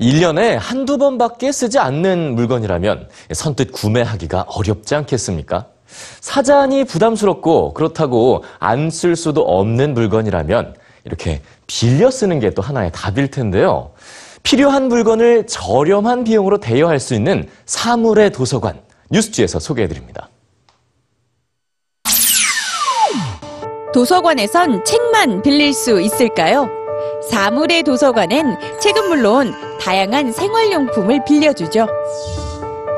1년에 한두 번밖에 쓰지 않는 물건이라면 선뜻 구매하기가 어렵지 않겠습니까? 사자니 부담스럽고 그렇다고 안 쓸 수도 없는 물건이라면 이렇게 빌려 쓰는 게 또 하나의 답일 텐데요. 필요한 물건을 저렴한 비용으로 대여할 수 있는 사물의 도서관 뉴스지에서 소개해드립니다. 도서관에선 책만 빌릴 수 있을까요? 사물의 도서관엔 책은 물론 다양한 생활용품을 빌려주죠.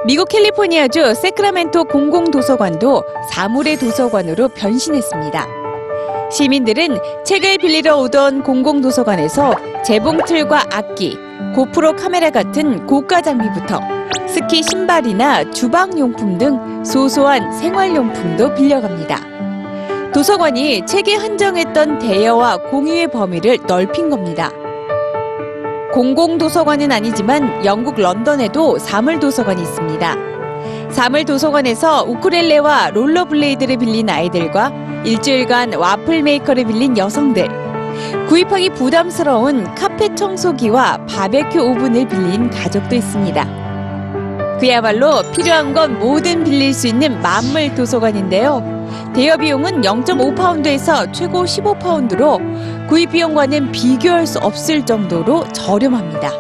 미국 캘리포니아주 세크라멘토 공공도서관도 사물의 도서관으로 변신했습니다. 시민들은 책을 빌리러 오던 공공도서관에서 재봉틀과 악기, 고프로 카메라 같은 고가 장비부터 스키 신발이나 주방용품 등 소소한 생활용품도 빌려갑니다. 도서관이 책에 한정했던 대여와 공유의 범위를 넓힌 겁니다. 공공도서관은 아니지만 영국 런던에도 사물도서관이 있습니다. 사물도서관에서 우쿠렐레와 롤러블레이드를 빌린 아이들과 일주일간 와플 메이커를 빌린 여성들, 구입하기 부담스러운 카페 청소기와 바베큐 오븐을 빌린 가족도 있습니다. 그야말로 필요한 건 뭐든 빌릴 수 있는 만물 도서관인데요. 대여 비용은 0.5파운드에서 최고 15파운드로 구입 비용과는 비교할 수 없을 정도로 저렴합니다.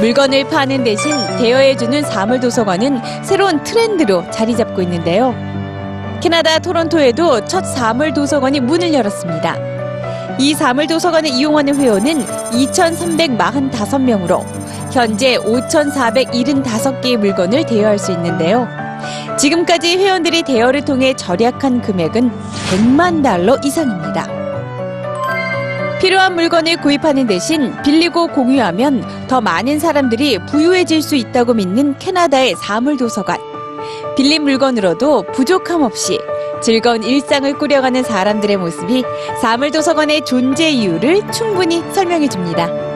물건을 파는 대신 대여해주는 사물 도서관은 새로운 트렌드로 자리 잡고 있는데요. 캐나다 토론토에도 첫 사물 도서관이 문을 열었습니다. 이 사물 도서관을 이용하는 회원은 2,345명으로 현재 5,475개의 물건을 대여할 수 있는데요. 지금까지 회원들이 대여를 통해 절약한 금액은 100만 달러 이상입니다. 필요한 물건을 구입하는 대신 빌리고 공유하면 더 많은 사람들이 부유해질 수 있다고 믿는 캐나다의 사물도서관. 빌린 물건으로도 부족함 없이 즐거운 일상을 꾸려가는 사람들의 모습이 사물도서관의 존재 이유를 충분히 설명해 줍니다.